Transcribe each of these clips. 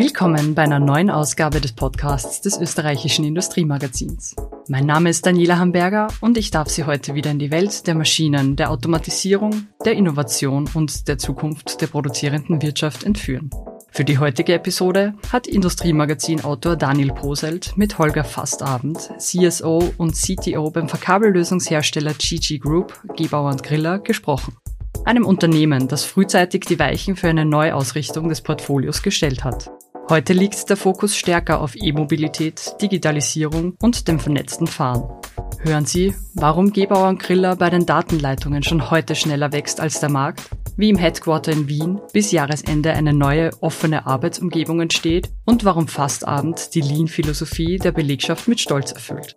Willkommen bei einer neuen Ausgabe des Podcasts des österreichischen Industriemagazins. Mein Name ist Daniela Hamburger und ich darf Sie heute wieder in die Welt der Maschinen, der Automatisierung, der Innovation und der Zukunft der produzierenden Wirtschaft entführen. Für die heutige Episode hat Industriemagazin-Autor Daniel Poselt mit Holger Fastabend, CSO und CTO beim Verkabellösungshersteller GG Group, Gebauer und Griller, gesprochen. Einem Unternehmen, das frühzeitig die Weichen für eine Neuausrichtung des Portfolios gestellt hat. Heute liegt der Fokus stärker auf E-Mobilität, Digitalisierung und dem vernetzten Fahren. Hören Sie, warum Gebauer und Griller bei den Datenleitungen schon heute schneller wächst als der Markt, wie im Headquarter in Wien bis Jahresende eine neue offene Arbeitsumgebung entsteht und warum Fastabend die Lean-Philosophie der Belegschaft mit Stolz erfüllt.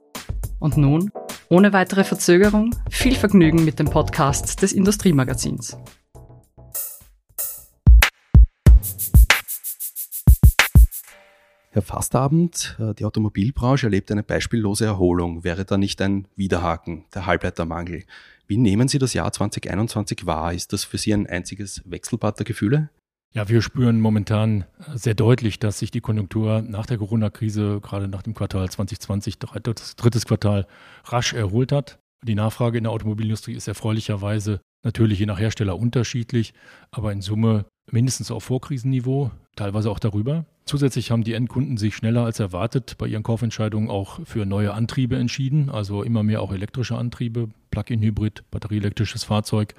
Und nun, ohne weitere Verzögerung, viel Vergnügen mit dem Podcast des Industriemagazins. Herr Fastabend, äh, die Automobilbranche erlebt eine beispiellose Erholung. Wäre da nicht ein Widerhaken, der Halbleitermangel? Wie nehmen Sie das Jahr 2021 wahr? Ist das für Sie ein einziges Wechselbad der Gefühle? Ja, wir spüren momentan sehr deutlich, dass sich die Konjunktur nach der Corona-Krise, gerade nach dem Quartal 2020, drittes, drittes Quartal, rasch erholt hat. Die Nachfrage in der Automobilindustrie ist erfreulicherweise natürlich je nach Hersteller unterschiedlich, aber in Summe mindestens auf Vorkrisenniveau, teilweise auch darüber. Zusätzlich haben die Endkunden sich schneller als erwartet bei ihren Kaufentscheidungen auch für neue Antriebe entschieden, also immer mehr auch elektrische Antriebe, Plug-in-Hybrid, batterieelektrisches Fahrzeug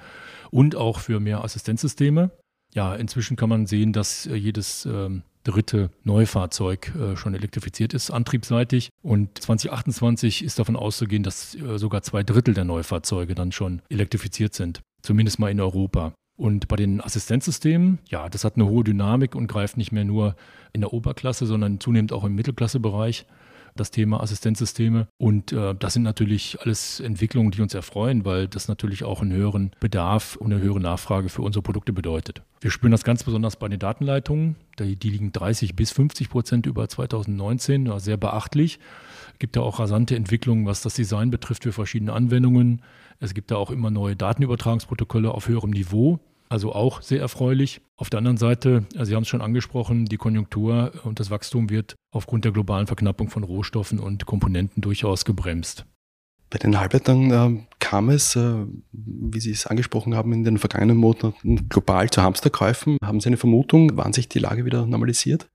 und auch für mehr Assistenzsysteme ja, inzwischen kann man sehen, dass äh, jedes ähm, dritte Neufahrzeug äh, schon elektrifiziert ist, antriebsseitig. Und 2028 ist davon auszugehen, dass äh, sogar zwei Drittel der Neufahrzeuge dann schon elektrifiziert sind. Zumindest mal in Europa. Und bei den Assistenzsystemen, ja, das hat eine hohe Dynamik und greift nicht mehr nur in der Oberklasse, sondern zunehmend auch im Mittelklassebereich das Thema Assistenzsysteme. Und äh, das sind natürlich alles Entwicklungen, die uns erfreuen, weil das natürlich auch einen höheren Bedarf und eine höhere Nachfrage für unsere Produkte bedeutet. Wir spüren das ganz besonders bei den Datenleitungen. Die, die liegen 30 bis 50 Prozent über 2019, sehr beachtlich. Es gibt da auch rasante Entwicklungen, was das Design betrifft für verschiedene Anwendungen. Es gibt da auch immer neue Datenübertragungsprotokolle auf höherem Niveau. Also auch sehr erfreulich. Auf der anderen Seite, also Sie haben es schon angesprochen, die Konjunktur und das Wachstum wird aufgrund der globalen Verknappung von Rohstoffen und Komponenten durchaus gebremst. Bei den Halbleitern äh, kam es, äh, wie Sie es angesprochen haben, in den vergangenen Monaten global zu Hamsterkäufen. Haben Sie eine Vermutung, wann sich die Lage wieder normalisiert?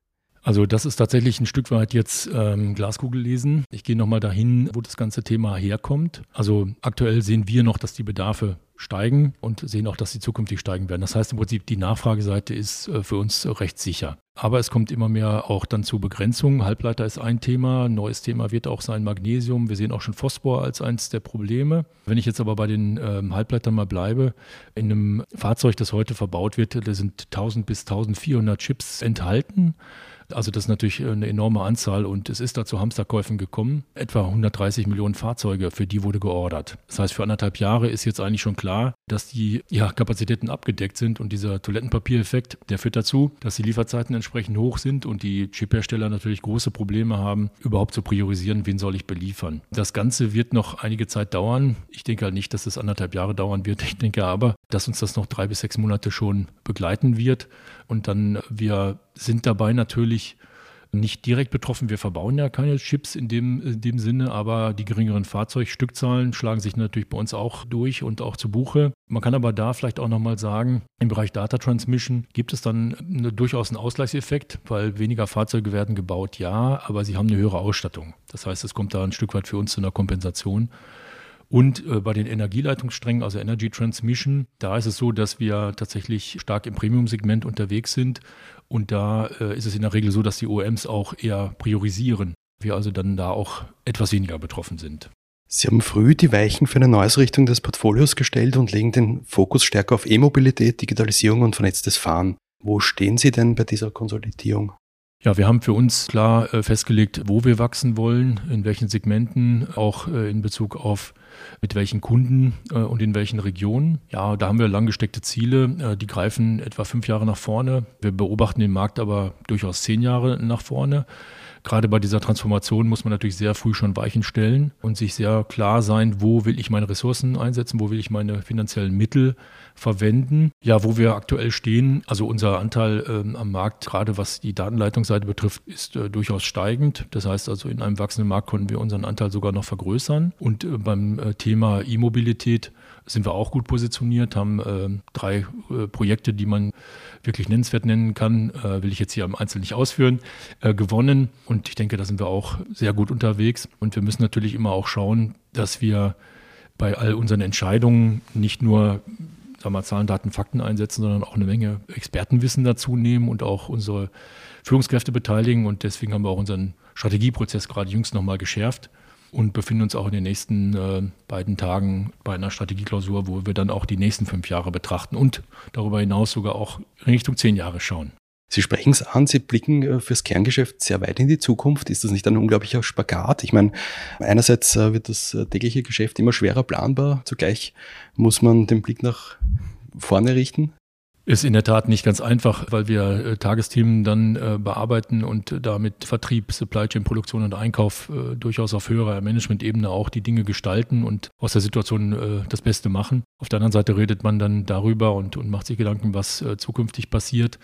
Also das ist tatsächlich ein Stück weit jetzt ähm, Glaskugel lesen. Ich gehe nochmal dahin, wo das ganze Thema herkommt. Also aktuell sehen wir noch, dass die Bedarfe steigen und sehen auch, dass sie zukünftig steigen werden. Das heißt im Prinzip, die Nachfrageseite ist äh, für uns recht sicher. Aber es kommt immer mehr auch dann zu Begrenzungen. Halbleiter ist ein Thema. Neues Thema wird auch sein Magnesium. Wir sehen auch schon Phosphor als eines der Probleme. Wenn ich jetzt aber bei den ähm, Halbleitern mal bleibe, in einem Fahrzeug, das heute verbaut wird, da sind 1000 bis 1400 Chips enthalten. Also das ist natürlich eine enorme Anzahl und es ist da zu Hamsterkäufen gekommen. Etwa 130 Millionen Fahrzeuge, für die wurde geordert. Das heißt, für anderthalb Jahre ist jetzt eigentlich schon klar, dass die ja, Kapazitäten abgedeckt sind und dieser Toilettenpapiereffekt, der führt dazu, dass die Lieferzeiten entsprechend hoch sind und die Chiphersteller natürlich große Probleme haben, überhaupt zu priorisieren, wen soll ich beliefern. Das Ganze wird noch einige Zeit dauern. Ich denke halt nicht, dass es anderthalb Jahre dauern wird. Ich denke aber, dass uns das noch drei bis sechs Monate schon begleiten wird. Und dann, wir sind dabei natürlich nicht direkt betroffen. Wir verbauen ja keine Chips in dem, in dem Sinne, aber die geringeren Fahrzeugstückzahlen schlagen sich natürlich bei uns auch durch und auch zu Buche. Man kann aber da vielleicht auch nochmal sagen, im Bereich Data Transmission gibt es dann eine, durchaus einen Ausgleichseffekt, weil weniger Fahrzeuge werden gebaut, ja, aber sie haben eine höhere Ausstattung. Das heißt, es kommt da ein Stück weit für uns zu einer Kompensation. Und äh, bei den Energieleitungssträngen, also Energy Transmission, da ist es so, dass wir tatsächlich stark im Premium-Segment unterwegs sind. Und da äh, ist es in der Regel so, dass die OEMs auch eher priorisieren. Wir also dann da auch etwas weniger betroffen sind. Sie haben früh die Weichen für eine Neuausrichtung des Portfolios gestellt und legen den Fokus stärker auf E-Mobilität, Digitalisierung und vernetztes Fahren. Wo stehen Sie denn bei dieser Konsolidierung? Ja, wir haben für uns klar äh, festgelegt, wo wir wachsen wollen, in welchen Segmenten, auch äh, in Bezug auf mit welchen Kunden äh, und in welchen Regionen. Ja, da haben wir lang gesteckte Ziele, äh, die greifen etwa fünf Jahre nach vorne. Wir beobachten den Markt aber durchaus zehn Jahre nach vorne. Gerade bei dieser Transformation muss man natürlich sehr früh schon Weichen stellen und sich sehr klar sein, wo will ich meine Ressourcen einsetzen, wo will ich meine finanziellen Mittel verwenden. Ja, wo wir aktuell stehen, also unser Anteil ähm, am Markt, gerade was die Datenleitungsseite betrifft, ist äh, durchaus steigend. Das heißt also, in einem wachsenden Markt konnten wir unseren Anteil sogar noch vergrößern. Und äh, beim äh, Thema E-Mobilität sind wir auch gut positioniert, haben äh, drei äh, Projekte, die man wirklich nennenswert nennen kann, äh, will ich jetzt hier im Einzelnen nicht ausführen, äh, gewonnen. Und ich denke, da sind wir auch sehr gut unterwegs. Und wir müssen natürlich immer auch schauen, dass wir bei all unseren Entscheidungen nicht nur sagen wir, Zahlen, Daten, Fakten einsetzen, sondern auch eine Menge Expertenwissen dazu nehmen und auch unsere Führungskräfte beteiligen. Und deswegen haben wir auch unseren Strategieprozess gerade jüngst nochmal geschärft und befinden uns auch in den nächsten äh, beiden Tagen bei einer Strategieklausur, wo wir dann auch die nächsten fünf Jahre betrachten und darüber hinaus sogar auch in Richtung zehn Jahre schauen. Sie sprechen es an, Sie blicken äh, fürs Kerngeschäft sehr weit in die Zukunft. Ist das nicht ein unglaublicher Spagat? Ich meine, einerseits äh, wird das äh, tägliche Geschäft immer schwerer planbar, zugleich muss man den Blick nach vorne richten. Ist in der Tat nicht ganz einfach, weil wir äh, Tagesthemen dann äh, bearbeiten und damit Vertrieb, Supply Chain, Produktion und Einkauf äh, durchaus auf höherer Management-Ebene auch die Dinge gestalten und aus der Situation das Beste machen. Auf der anderen Seite redet man dann darüber und, und macht sich Gedanken, was zukünftig passiert.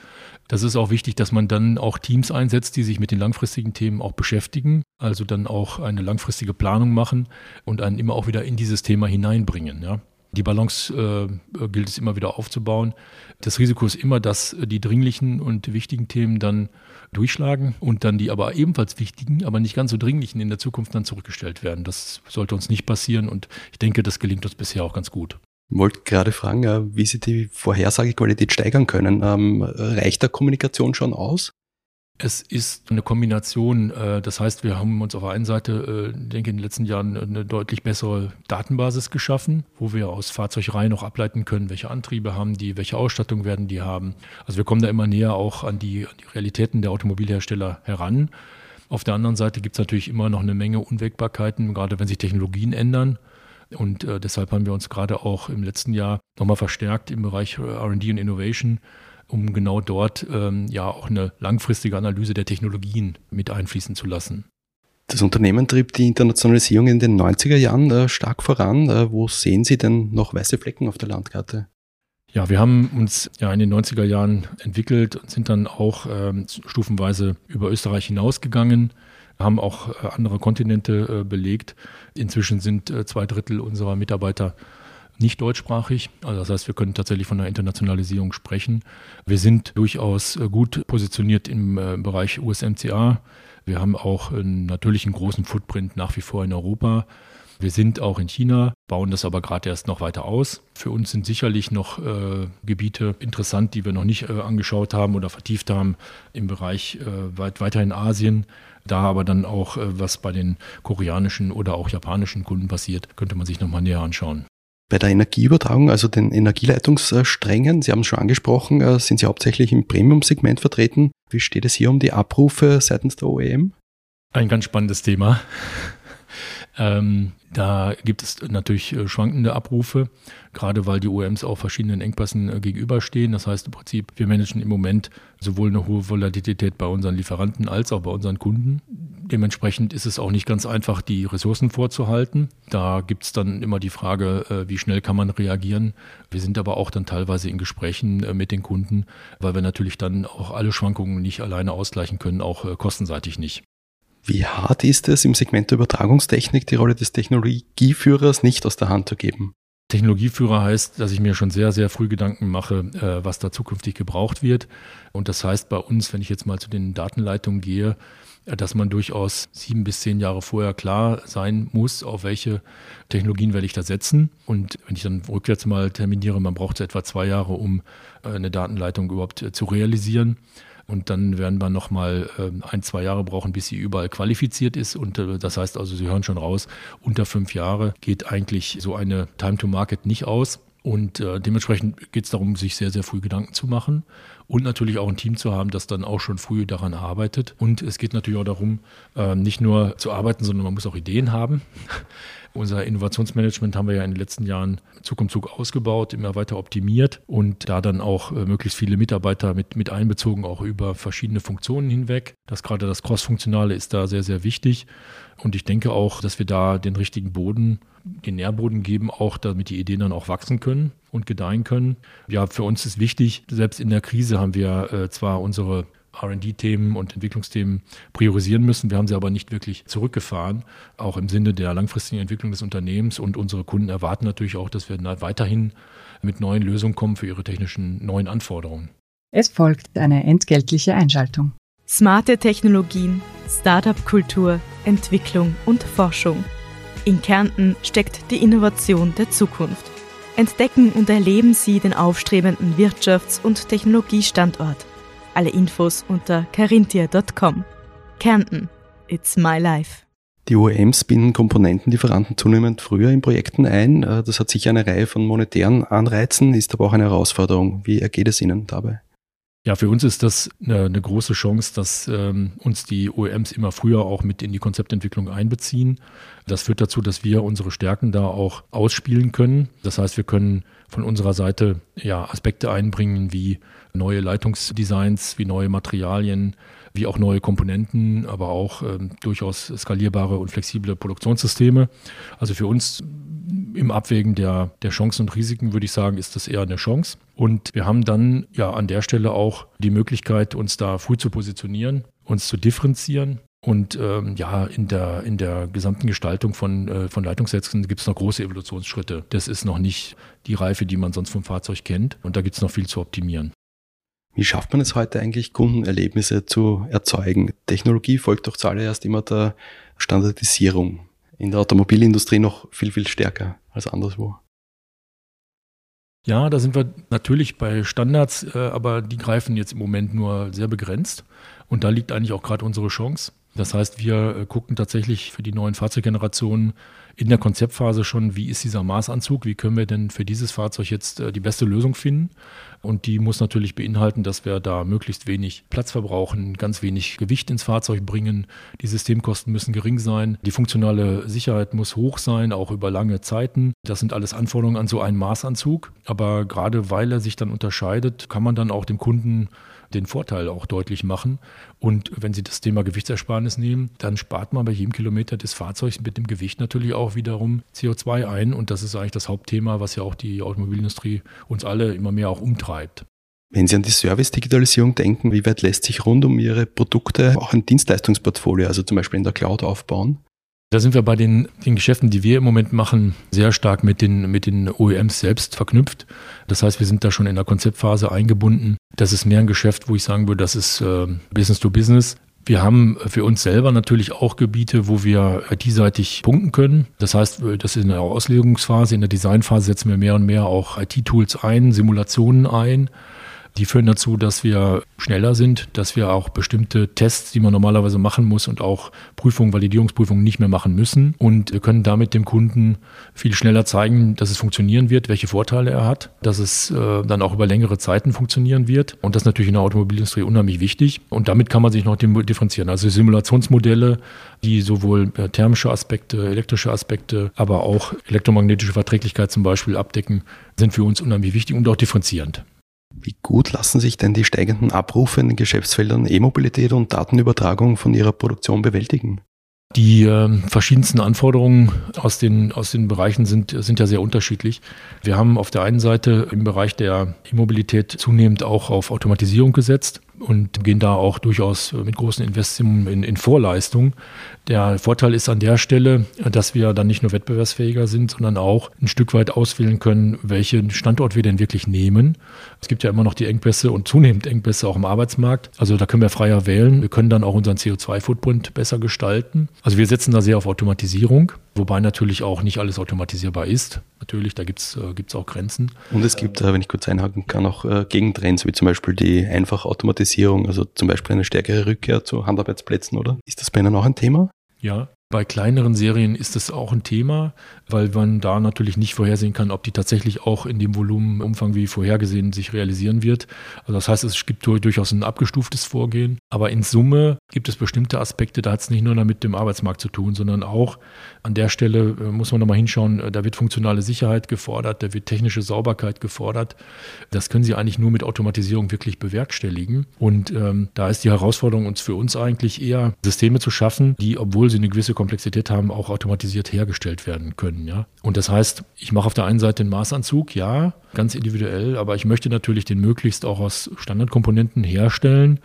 Das ist auch wichtig, dass man dann auch Teams einsetzt, die sich mit den langfristigen Themen auch beschäftigen, also dann auch eine langfristige Planung machen und einen immer auch wieder in dieses Thema hineinbringen. Ja. Die Balance äh, gilt es immer wieder aufzubauen. Das Risiko ist immer, dass die dringlichen und wichtigen Themen dann durchschlagen und dann die aber ebenfalls wichtigen, aber nicht ganz so dringlichen in der Zukunft dann zurückgestellt werden. Das sollte uns nicht passieren und ich denke, das gelingt uns bisher auch ganz gut. Ich wollte gerade fragen, wie Sie die Vorhersagequalität steigern können. Ähm, reicht da Kommunikation schon aus? Es ist eine Kombination. Äh, das heißt, wir haben uns auf der einen Seite, äh, denke ich, in den letzten Jahren eine deutlich bessere Datenbasis geschaffen, wo wir aus Fahrzeugreihen noch ableiten können, welche Antriebe haben die, welche Ausstattung werden die haben. Also wir kommen da immer näher auch an die, an die Realitäten der Automobilhersteller heran. Auf der anderen Seite gibt es natürlich immer noch eine Menge Unwägbarkeiten, gerade wenn sich Technologien ändern. Und äh, deshalb haben wir uns gerade auch im letzten Jahr nochmal verstärkt im Bereich RD und Innovation um genau dort ähm, ja auch eine langfristige Analyse der Technologien mit einfließen zu lassen. Das Unternehmen trieb die Internationalisierung in den 90er Jahren äh, stark voran. Äh, wo sehen Sie denn noch weiße Flecken auf der Landkarte? Ja, wir haben uns ja in den 90er Jahren entwickelt und sind dann auch ähm, stufenweise über Österreich hinausgegangen, haben auch äh, andere Kontinente äh, belegt. Inzwischen sind äh, zwei Drittel unserer Mitarbeiter nicht deutschsprachig. Also das heißt, wir können tatsächlich von einer Internationalisierung sprechen. Wir sind durchaus äh, gut positioniert im äh, Bereich USMCA. Wir haben auch natürlich einen großen Footprint nach wie vor in Europa. Wir sind auch in China, bauen das aber gerade erst noch weiter aus. Für uns sind sicherlich noch äh, Gebiete interessant, die wir noch nicht äh, angeschaut haben oder vertieft haben im Bereich äh, weit, weiter in Asien. Da aber dann auch, äh, was bei den koreanischen oder auch japanischen Kunden passiert, könnte man sich nochmal näher anschauen. Bei der Energieübertragung, also den Energieleitungssträngen, Sie haben es schon angesprochen, äh, sind Sie hauptsächlich im Premium-Segment vertreten. Wie steht es hier um die Abrufe seitens der OEM? Ein ganz spannendes Thema. Ähm, da gibt es natürlich äh, schwankende Abrufe, gerade weil die OEMs auch verschiedenen Engpässen äh, gegenüberstehen. Das heißt im Prinzip, wir managen im Moment sowohl eine hohe Volatilität bei unseren Lieferanten als auch bei unseren Kunden. Dementsprechend ist es auch nicht ganz einfach, die Ressourcen vorzuhalten. Da gibt es dann immer die Frage, äh, wie schnell kann man reagieren. Wir sind aber auch dann teilweise in Gesprächen mit den Kunden, weil wir natürlich dann auch alle Schwankungen nicht alleine ausgleichen können, auch kostenseitig nicht. Wie hart ist es, im Segment der Übertragungstechnik die Rolle des Technologieführers nicht aus der Hand zu geben? Technologieführer heißt, dass ich mir schon sehr, sehr früh Gedanken mache, äh, was da zukünftig gebraucht wird. Und das heißt bei uns, wenn ich jetzt mal zu den Datenleitungen gehe, äh, dass man durchaus sieben bis zehn Jahre vorher klar sein muss, auf welche Technologien werde ich da setzen. Und wenn ich dann rückwärts mal terminiere, man braucht etwa zwei Jahre, um äh, eine Datenleitung überhaupt zu realisieren. Und dann werden wir nochmal äh, ein, zwei Jahre brauchen, bis sie überall qualifiziert ist. Und äh, das heißt also, Sie hören schon raus, unter fünf Jahre geht eigentlich so eine Time to Market nicht aus. Und äh, dementsprechend geht es darum, sich sehr, sehr früh Gedanken zu machen und natürlich auch ein Team zu haben, das dann auch schon früh daran arbeitet. Und es geht natürlich auch darum, ähm, nicht nur zu arbeiten, sondern man muss auch Ideen haben. Unser Innovationsmanagement haben wir ja in den letzten Jahren Zug um Zug ausgebaut, immer weiter optimiert und da dann auch äh, möglichst viele Mitarbeiter mit, mit einbezogen, auch über verschiedene Funktionen hinweg. Das gerade das Cross-Funktionale ist da sehr, sehr wichtig. Und ich denke auch, dass wir da den richtigen Boden, den Nährboden geben, auch damit die Ideen dann auch wachsen können und gedeihen können. Ja, für uns ist wichtig, selbst in der Krise haben wir äh, zwar unsere RD-Themen und Entwicklungsthemen priorisieren müssen. Wir haben sie aber nicht wirklich zurückgefahren, auch im Sinne der langfristigen Entwicklung des Unternehmens. Und unsere Kunden erwarten natürlich auch, dass wir weiterhin mit neuen Lösungen kommen für ihre technischen neuen Anforderungen. Es folgt eine entgeltliche Einschaltung. Smarte Technologien, Startup-Kultur, Entwicklung und Forschung. In Kärnten steckt die Innovation der Zukunft. Entdecken und erleben Sie den aufstrebenden Wirtschafts- und Technologiestandort alle Infos unter carinthia.com. Kärnten. It's my life. Die OEMs binden Komponentenlieferanten zunehmend früher in Projekten ein. Äh, das hat sicher eine Reihe von monetären Anreizen, ist aber auch eine Herausforderung. Wie ergeht es Ihnen dabei? Ja, für uns ist das eine, eine große Chance, dass ähm, uns die OEMs immer früher auch mit in die Konzeptentwicklung einbeziehen. Das führt dazu, dass wir unsere Stärken da auch ausspielen können. Das heißt, wir können von unserer Seite ja Aspekte einbringen wie neue Leitungsdesigns, wie neue Materialien, wie auch neue Komponenten, aber auch ähm, durchaus skalierbare und flexible Produktionssysteme. Also für uns im Abwägen der, der Chancen und Risiken würde ich sagen, ist das eher eine Chance. Und wir haben dann ja an der Stelle auch die Möglichkeit, uns da früh zu positionieren, uns zu differenzieren. Und ähm, ja, in der, in der gesamten Gestaltung von, äh, von Leitungssätzen gibt es noch große Evolutionsschritte. Das ist noch nicht die Reife, die man sonst vom Fahrzeug kennt. Und da gibt es noch viel zu optimieren. Wie schafft man es heute eigentlich, Kundenerlebnisse zu erzeugen? Technologie folgt doch zuallererst immer der Standardisierung. In der Automobilindustrie noch viel, viel stärker als anderswo. Ja, da sind wir natürlich bei Standards, äh, aber die greifen jetzt im Moment nur sehr begrenzt. Und da liegt eigentlich auch gerade unsere Chance. Das heißt, wir äh, gucken tatsächlich für die neuen Fahrzeuggenerationen in der Konzeptphase schon, wie ist dieser Maßanzug, wie können wir denn für dieses Fahrzeug jetzt äh, die beste Lösung finden. Und die muss natürlich beinhalten, dass wir da möglichst wenig Platz verbrauchen, ganz wenig Gewicht ins Fahrzeug bringen. Die Systemkosten müssen gering sein. Die funktionale Sicherheit muss hoch sein, auch über lange Zeiten. Das sind alles Anforderungen an so einen Maßanzug. Aber gerade weil er sich dann unterscheidet, kann man dann auch dem Kunden den Vorteil auch deutlich machen. Und wenn Sie das Thema Gewichtsersparnis nehmen, dann spart man bei jedem Kilometer des Fahrzeugs mit dem Gewicht natürlich auch wiederum CO2 ein. Und das ist eigentlich das Hauptthema, was ja auch die Automobilindustrie uns alle immer mehr auch umtreibt. Wenn Sie an die Service-Digitalisierung denken, wie weit lässt sich rund um Ihre Produkte auch ein Dienstleistungsportfolio, also zum Beispiel in der Cloud aufbauen? Da sind wir bei den, den, Geschäften, die wir im Moment machen, sehr stark mit den, mit den OEMs selbst verknüpft. Das heißt, wir sind da schon in der Konzeptphase eingebunden. Das ist mehr ein Geschäft, wo ich sagen würde, das ist äh, Business to Business. Wir haben für uns selber natürlich auch Gebiete, wo wir IT-seitig punkten können. Das heißt, das ist in der Auslegungsphase, in der Designphase setzen wir mehr und mehr auch IT-Tools ein, Simulationen ein. Die führen dazu, dass wir schneller sind, dass wir auch bestimmte Tests, die man normalerweise machen muss und auch Prüfungen, Validierungsprüfungen nicht mehr machen müssen. Und wir können damit dem Kunden viel schneller zeigen, dass es funktionieren wird, welche Vorteile er hat, dass es äh, dann auch über längere Zeiten funktionieren wird. Und das ist natürlich in der Automobilindustrie unheimlich wichtig. Und damit kann man sich noch differenzieren. Also Simulationsmodelle, die sowohl äh, thermische Aspekte, elektrische Aspekte, aber auch elektromagnetische Verträglichkeit zum Beispiel abdecken, sind für uns unheimlich wichtig und auch differenzierend. Wie gut lassen sich denn die steigenden Abrufe in den Geschäftsfeldern E-Mobilität und Datenübertragung von Ihrer Produktion bewältigen? Die äh, verschiedensten Anforderungen aus den, aus den Bereichen sind, sind ja sehr unterschiedlich. Wir haben auf der einen Seite im Bereich der E-Mobilität zunehmend auch auf Automatisierung gesetzt und gehen da auch durchaus mit großen Investitionen in, in Vorleistung. Der Vorteil ist an der Stelle, dass wir dann nicht nur wettbewerbsfähiger sind, sondern auch ein Stück weit auswählen können, welchen Standort wir denn wirklich nehmen. Es gibt ja immer noch die Engpässe und zunehmend Engpässe auch im Arbeitsmarkt. Also da können wir freier wählen. Wir können dann auch unseren CO2-Footprint besser gestalten. Also wir setzen da sehr auf Automatisierung, wobei natürlich auch nicht alles automatisierbar ist. Natürlich, da gibt es äh, auch Grenzen. Und es gibt, äh, wenn ich kurz einhaken kann, auch äh, Gegentrends, wie zum Beispiel die einfache Automatisierung, also zum Beispiel eine stärkere Rückkehr zu Handarbeitsplätzen, oder? Ist das bei Ihnen auch ein Thema? Ja, Bei kleineren Serien ist es auch ein Thema, weil man da natürlich nicht vorhersehen kann, ob die tatsächlich auch in dem Volumenumfang wie vorhergesehen sich realisieren wird. Also das heißt, es gibt durchaus ein abgestuftes Vorgehen. Aber in Summe gibt es bestimmte Aspekte, da hat es nicht nur mit dem Arbeitsmarkt zu tun, sondern auch an der Stelle äh, muss man nochmal hinschauen, äh, da wird funktionale Sicherheit gefordert, da wird technische Sauberkeit gefordert. Das können Sie eigentlich nur mit Automatisierung wirklich bewerkstelligen. Und ähm, da ist die Herausforderung uns für uns eigentlich eher Systeme zu schaffen, die, obwohl sie eine gewisse Komplexität haben, auch automatisiert hergestellt werden können. Ja? Und das heißt, ich mache auf der einen Seite den Maßanzug, ja, ganz individuell, aber ich möchte natürlich den möglichst auch aus Standardkomponenten herstellen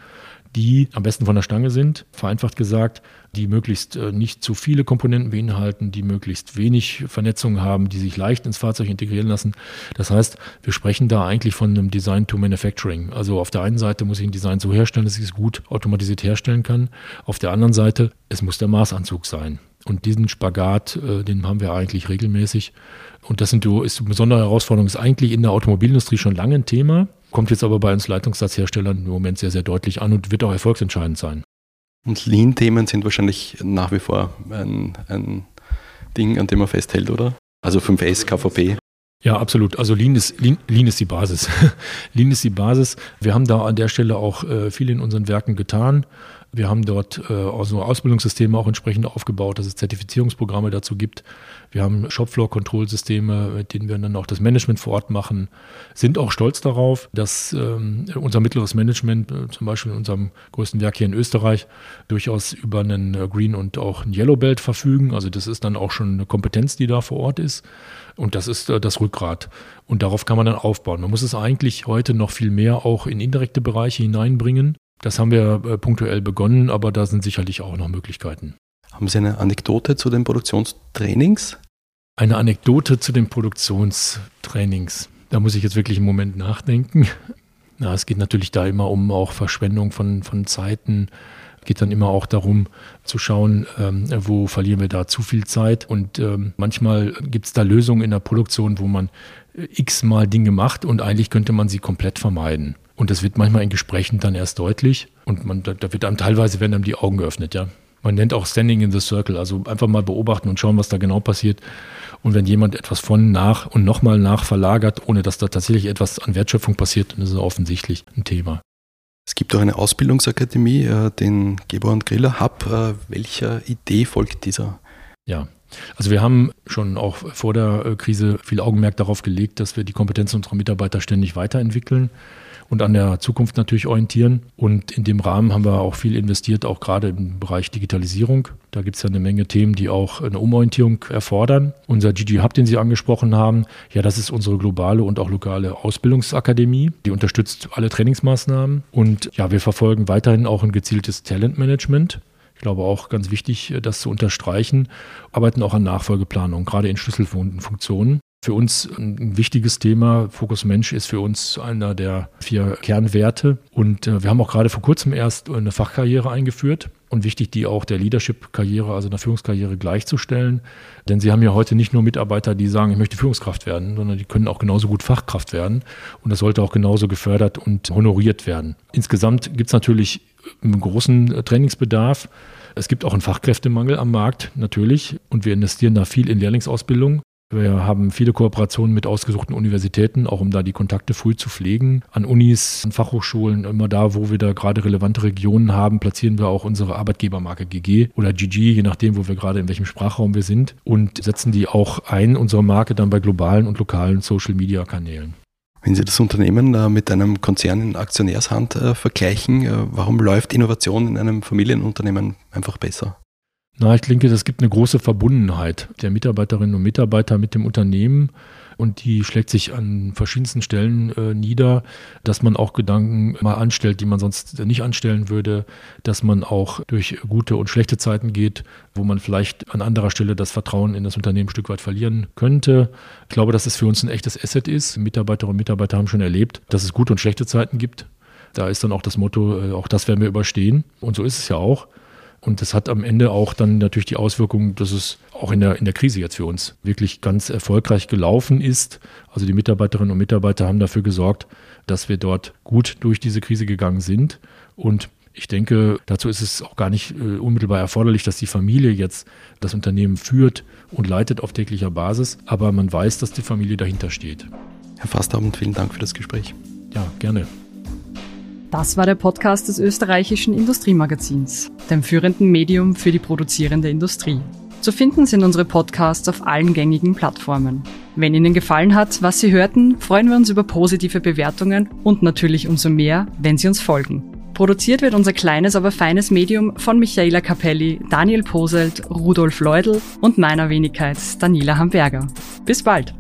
die am besten von der Stange sind, vereinfacht gesagt, die möglichst äh, nicht zu viele Komponenten beinhalten, die möglichst wenig Vernetzung haben, die sich leicht ins Fahrzeug integrieren lassen. Das heißt, wir sprechen da eigentlich von einem Design to Manufacturing. Also auf der einen Seite muss ich ein Design so herstellen, dass ich es gut automatisiert herstellen kann. Auf der anderen Seite, es muss der Maßanzug sein. Und diesen Spagat, äh, den haben wir eigentlich regelmäßig. Und das sind, ist eine besondere Herausforderung, ist eigentlich in der Automobilindustrie schon lange ein Thema. Kommt jetzt aber bei uns Leitungssatzherstellern im Moment sehr, sehr deutlich an und wird auch erfolgsentscheidend sein. Und Lean-Themen sind wahrscheinlich nach wie vor ein, ein Ding, an dem man festhält, oder? Also 5S, KVP. Ja, absolut. Also Lean ist, Lean, Lean ist die Basis. Lean ist die Basis. Wir haben da an der Stelle auch äh, viel in unseren Werken getan. Wir haben dort äh, also Ausbildungssysteme auch entsprechend aufgebaut, dass es Zertifizierungsprogramme dazu gibt. Wir haben Shopfloor-Kontrollsysteme, mit denen wir dann auch das Management vor Ort machen. Sind auch stolz darauf, dass ähm, unser mittleres Management, äh, zum Beispiel in unserem größten Werk hier in Österreich, durchaus über einen äh, Green und auch einen Yellow Belt verfügen. Also das ist dann auch schon eine Kompetenz, die da vor Ort ist. Und das ist äh, das Rückgrat. Und darauf kann man dann aufbauen. Man muss es eigentlich heute noch viel mehr auch in indirekte Bereiche hineinbringen. Das haben wir äh, punktuell begonnen, aber da sind sicherlich auch noch Möglichkeiten. Haben Sie eine Anekdote zu den Produktionstrainings? Eine Anekdote zu den Produktionstrainings. Da muss ich jetzt wirklich einen Moment nachdenken. Na, es geht natürlich da immer um auch Verschwendung von, von Zeiten. Es geht dann immer auch darum zu schauen, ähm, wo verlieren wir da zu viel Zeit. Und ähm, manchmal gibt es da Lösungen in der Produktion, wo man äh, x-mal Dinge macht und eigentlich könnte man sie komplett vermeiden. Und das wird manchmal in Gesprächen dann erst deutlich und man, da, da wird einem teilweise werden einem die Augen geöffnet, ja. Man nennt auch Standing in the Circle, also einfach mal beobachten und schauen, was da genau passiert. Und wenn jemand etwas von nach und nochmal nach verlagert, ohne dass da tatsächlich etwas an Wertschöpfung passiert, dann ist es offensichtlich ein Thema. Es gibt auch eine Ausbildungsakademie, äh, den Geber und Griller Hub. Äh, welcher Idee folgt dieser? Ja, also wir haben schon auch vor der äh, Krise viel Augenmerk darauf gelegt, dass wir die Kompetenzen unserer Mitarbeiter ständig weiterentwickeln und an der Zukunft natürlich orientieren. Und in dem Rahmen haben wir auch viel investiert, auch gerade im Bereich Digitalisierung. Da gibt es ja eine Menge Themen, die auch eine Umorientierung erfordern. Unser GG Hub, den Sie angesprochen haben, ja, das ist unsere globale und auch lokale Ausbildungsakademie. Die unterstützt alle Trainingsmaßnahmen. Und ja, wir verfolgen weiterhin auch ein gezieltes Talentmanagement. Ich glaube auch ganz wichtig, das zu unterstreichen, arbeiten auch an Nachfolgeplanung, gerade in Schlüsselfunktionen für uns ein wichtiges Thema. Fokus Mensch ist für uns einer der vier Kernwerte. Und äh, wir haben auch gerade vor kurzem erst eine Fachkarriere eingeführt. Und wichtig, die auch der Leadership-Karriere, also der Führungskarriere gleichzustellen. Denn Sie haben ja heute nicht nur Mitarbeiter, die sagen, ich möchte Führungskraft werden, sondern die können auch genauso gut Fachkraft werden. Und das sollte auch genauso gefördert und honoriert werden. Insgesamt gibt es natürlich einen großen Trainingsbedarf. Es gibt auch einen Fachkräftemangel am Markt, natürlich. Und wir investieren da viel in Lehrlingsausbildung. Wir haben viele Kooperationen mit ausgesuchten Universitäten, auch um da die Kontakte früh zu pflegen. An Unis, an Fachhochschulen, immer da, wo wir da gerade relevante Regionen haben, platzieren wir auch unsere Arbeitgebermarke GG oder GG, je nachdem, wo wir gerade in welchem Sprachraum wir sind und setzen die auch ein, unsere Marke dann bei globalen und lokalen Social-Media-Kanälen. Wenn Sie das Unternehmen mit einem Konzern in Aktionärshand äh, vergleichen, äh, warum läuft Innovation in einem Familienunternehmen einfach besser? Na, ich denke, es gibt eine große Verbundenheit der Mitarbeiterinnen und Mitarbeiter mit dem Unternehmen und die schlägt sich an verschiedensten Stellen äh, nieder, dass man auch Gedanken mal anstellt, die man sonst nicht anstellen würde, dass man auch durch gute und schlechte Zeiten geht, wo man vielleicht an anderer Stelle das Vertrauen in das Unternehmen ein Stück weit verlieren könnte. Ich glaube, dass es für uns ein echtes Asset ist. Mitarbeiterinnen und Mitarbeiter haben schon erlebt, dass es gute und schlechte Zeiten gibt. Da ist dann auch das Motto, äh, auch das werden wir überstehen. Und so ist es ja auch. Und das hat am Ende auch dann natürlich die Auswirkung, dass es auch in der, in der Krise jetzt für uns wirklich ganz erfolgreich gelaufen ist. Also die Mitarbeiterinnen und Mitarbeiter haben dafür gesorgt, dass wir dort gut durch diese Krise gegangen sind. Und Ich denke, dazu ist es auch gar nicht äh, unmittelbar erforderlich, dass die Familie jetzt das Unternehmen führt und leitet auf täglicher Basis, aber man weiß, dass die Familie dahinter steht. Herr Fastabend, vielen Dank für das Gespräch. Ja, gerne. Das war der Podcast des österreichischen Industriemagazins, dem führenden Medium für die produzierende Industrie. Zu finden sind unsere Podcasts auf allen gängigen Plattformen. Wenn Ihnen gefallen hat, was Sie hörten, freuen wir uns über positive Bewertungen und natürlich umso mehr, wenn Sie uns folgen. Produziert wird unser kleines, aber feines Medium von Michaela Capelli, Daniel Poselt, Rudolf Leudl und meiner Wenigkeit Daniela Hamburger. Bis bald!